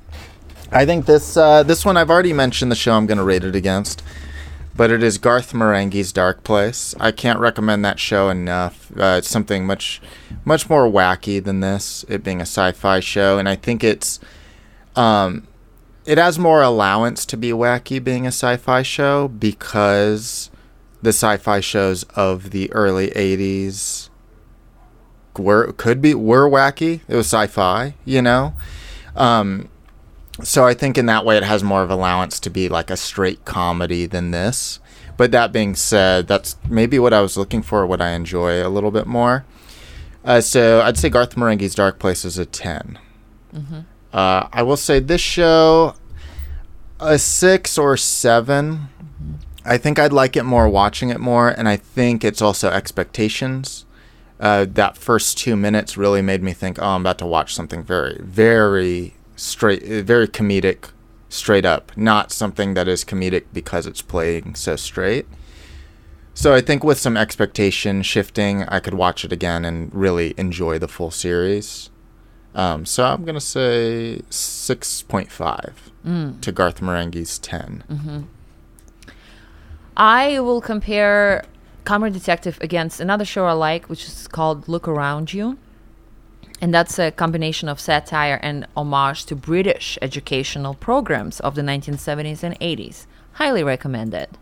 I think this uh, this one I've already mentioned the show I'm going to rate it against, but it is Garth Marenghi's Dark Place. I can't recommend that show enough. Uh, it's something much much more wacky than this. It being a sci-fi show, and I think it's um, it has more allowance to be wacky being a sci-fi show because the sci-fi shows of the early 80s were could be were wacky it was sci-fi you know um so i think in that way it has more of allowance to be like a straight comedy than this. But that being said that's maybe what i was looking for what i enjoy a little bit more. Uh, so i'd say garth marenghi's dark place is a 10 uh, i will say this show a six or seven. I think I'd like it more watching it more, and I think it's also expectations. Uh, that first two minutes really made me think, oh, I'm about to watch something very, very straight, uh, very comedic, straight up, not something that is comedic because it's playing so straight. So I think with some expectation shifting, I could watch it again and really enjoy the full series. Um, so I'm gonna say six point five to Garth Marenghi's 10 I will compare Comrade Detective against another show I like, which is called Look Around You. And that's a combination of satire and homage to British educational programs of the 1970s and 80s. Highly recommended.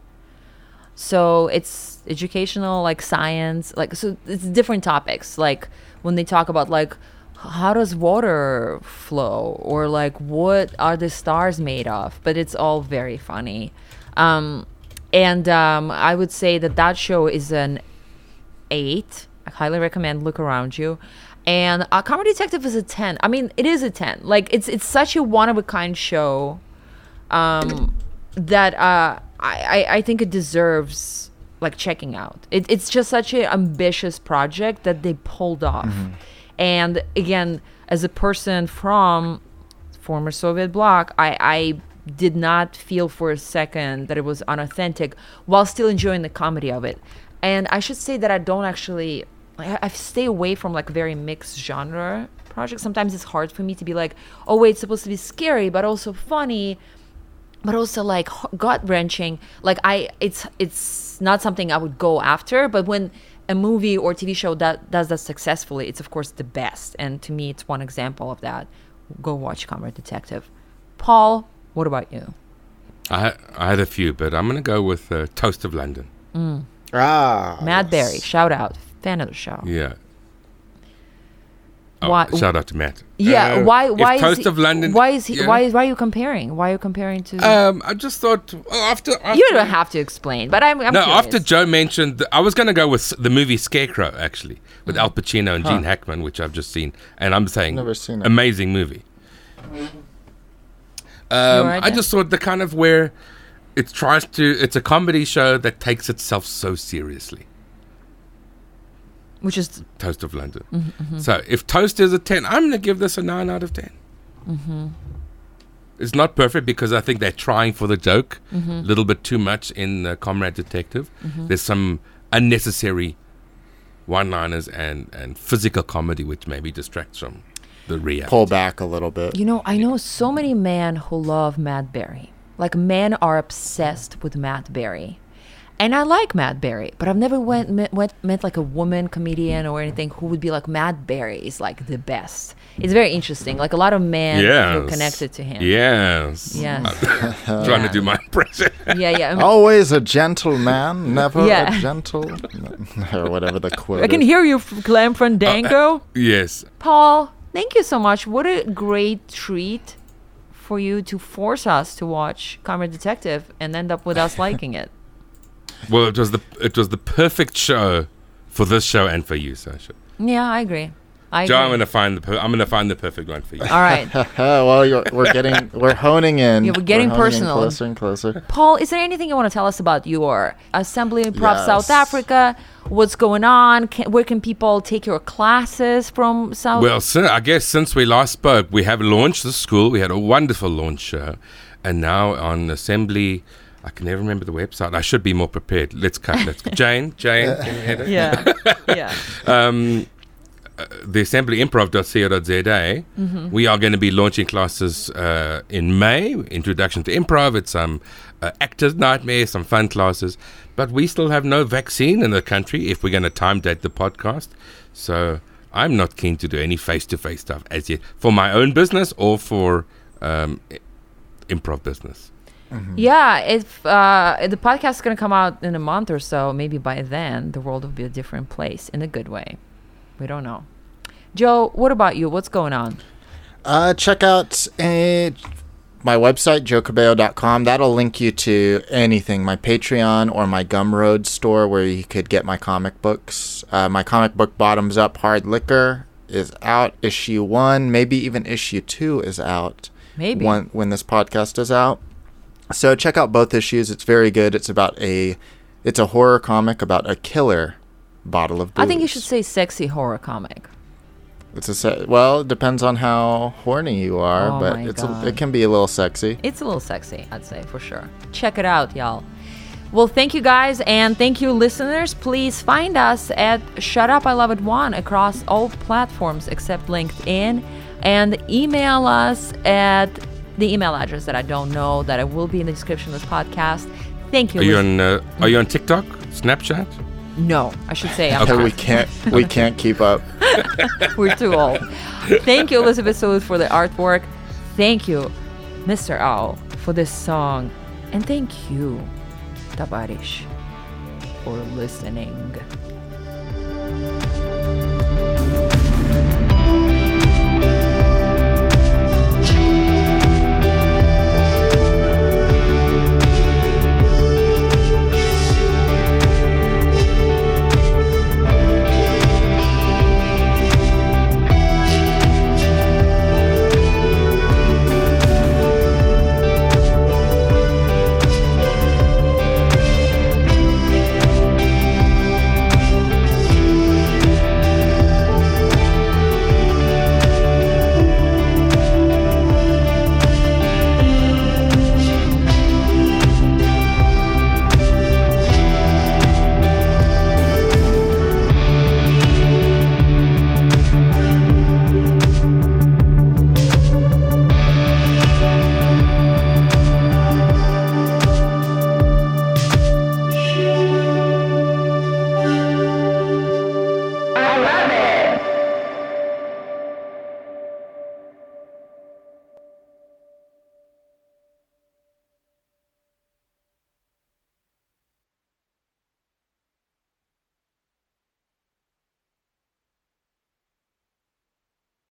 So it's educational, like science, like so it's different topics. Like when they talk about like how does water flow or like what are the stars made of, but it's all very funny. Um, and um, I would say that that show is an eight. I highly recommend Look Around You. And uh, Comrade Detective is a ten. I mean, it is a ten. Like it's it's such a one of a kind show um, that uh, I, I I think it deserves like checking out. It, it's just such an ambitious project that they pulled off. And again, as a person from former Soviet bloc, I, I did not feel for a second that it was unauthentic while still enjoying the comedy of it. And I should say that I don't actually, I, I stay away from like very mixed genre projects. Sometimes it's hard for me to be like, oh, wait, it's supposed to be scary, but also funny but also like gut wrenching. Like I, it's it's not something I would go after. But when a movie or TV show that does that successfully, it's of course the best. And to me, it's one example of that. Go watch Comrade Detective. Paul, what about you? I, I had a few, but I'm going to go with uh, Toast of London. Ah, Matt Berry, shout out, fan of the show. Yeah. Oh, Why- shout out to Matt. Yeah, Uh, why if why is Toast he, of London? Why is he? yeah. Why why are you comparing? Why are you comparing to? Um, I just thought well, after, after you don't have to explain, but I'm. I'm no, curious. after Joe mentioned, the, I was going to go with the movie Scarecrow actually, with Al Pacino and Gene Hackman, which I've just seen, and I'm saying Never seen it. amazing movie. Um, right I just thought the kind of where it tries to, it's a comedy show that takes itself so seriously. Which is Toast of London. Mm-hmm, So if Toast is a 10, I'm going to give this a 9 out of 10. Mm-hmm. It's not perfect because I think they're trying for the joke a Mm-hmm. little bit too much in uh, Comrade Detective. There's some unnecessary one liners and, and physical comedy which maybe distracts from the reality. pull back a little bit. You know, I know so many men who love Matt Berry. Like men are obsessed with Matt Berry. And I like Matt Berry, but I've never went met, went, met like a woman comedian or anything who would be like Matt Berry is like the best. It's very interesting. Like a lot of men feel Yes. connected to him. Yes. Yes. Trying to do my impression. yeah, yeah. Always a gentleman, never Yeah. a gentle, or whatever the quote. I can is. hear you, f- Clem Fandango. Uh, uh, yes. Paul, thank you so much. What a great treat for you to force us to watch Comrade Detective and end up with us liking it. Well, it was the it was the perfect show for this show and for you, Sasha. Yeah, I agree. I Joe, I'm agree. gonna find the per- I'm gonna find the perfect one for you. All right. well, you're, we're getting, we're honing in. Yeah, we're getting honing in personal. closer and closer. Paul, is there anything you want to tell us about your Assembly in South Yes. Africa? What's going on? Can, where can people take your classes from South? Well, sin I guess since we last spoke, we have launched the school. We had a wonderful launch show, and now on Assembly, I can never remember the website. I should be more prepared. Let's cut. Let's Jane. Jane. Can you edit? yeah, yeah. um, uh, the assemblyimprov.co.za, we are going to be launching classes uh, in May. Introduction to improv. It's some uh, actors' nightmare, some fun classes. But we still have no vaccine in the country if we're going to time date the podcast. So I'm not keen to do any face to face stuff as yet for my own business or for um, improv business. Yeah, if uh, the podcast is gonna come out in a month or so, maybe by then the world will be a different place in a good way. We don't know. Joe, what about you? What's going on? Uh, check out uh, my website, joecabello.com. That'll link you to anything, my Patreon or my Gumroad store where you could get my comic books. Uh, my comic book, Bottoms Up Hard Liquor, is out. Issue one, maybe even issue two is out. Maybe. When, when this podcast is out. So check out both issues. It's very good. It's about a, it's a horror comic about a killer bottle of booze. I think you should say sexy horror comic. It's a se- well, it depends on how horny you are, Oh but it's a, it can be a little sexy. It's a little sexy, I'd say for sure. Check it out, y'all. Well, thank you guys and thank you, listeners. Please find us at Shut Up I Love It One across all platforms except LinkedIn and email us at the email address that I don't know that I will be in the description of this podcast. Thank you. Are you on? Uh, are you on TikTok? Snapchat? no, I should say I'm Okay, we can't we can't keep up. We're too old. Thank you, Elizabeth Solis, for the artwork. Thank you, Mr. Owl, for this song. And thank you, Tabarish, for listening.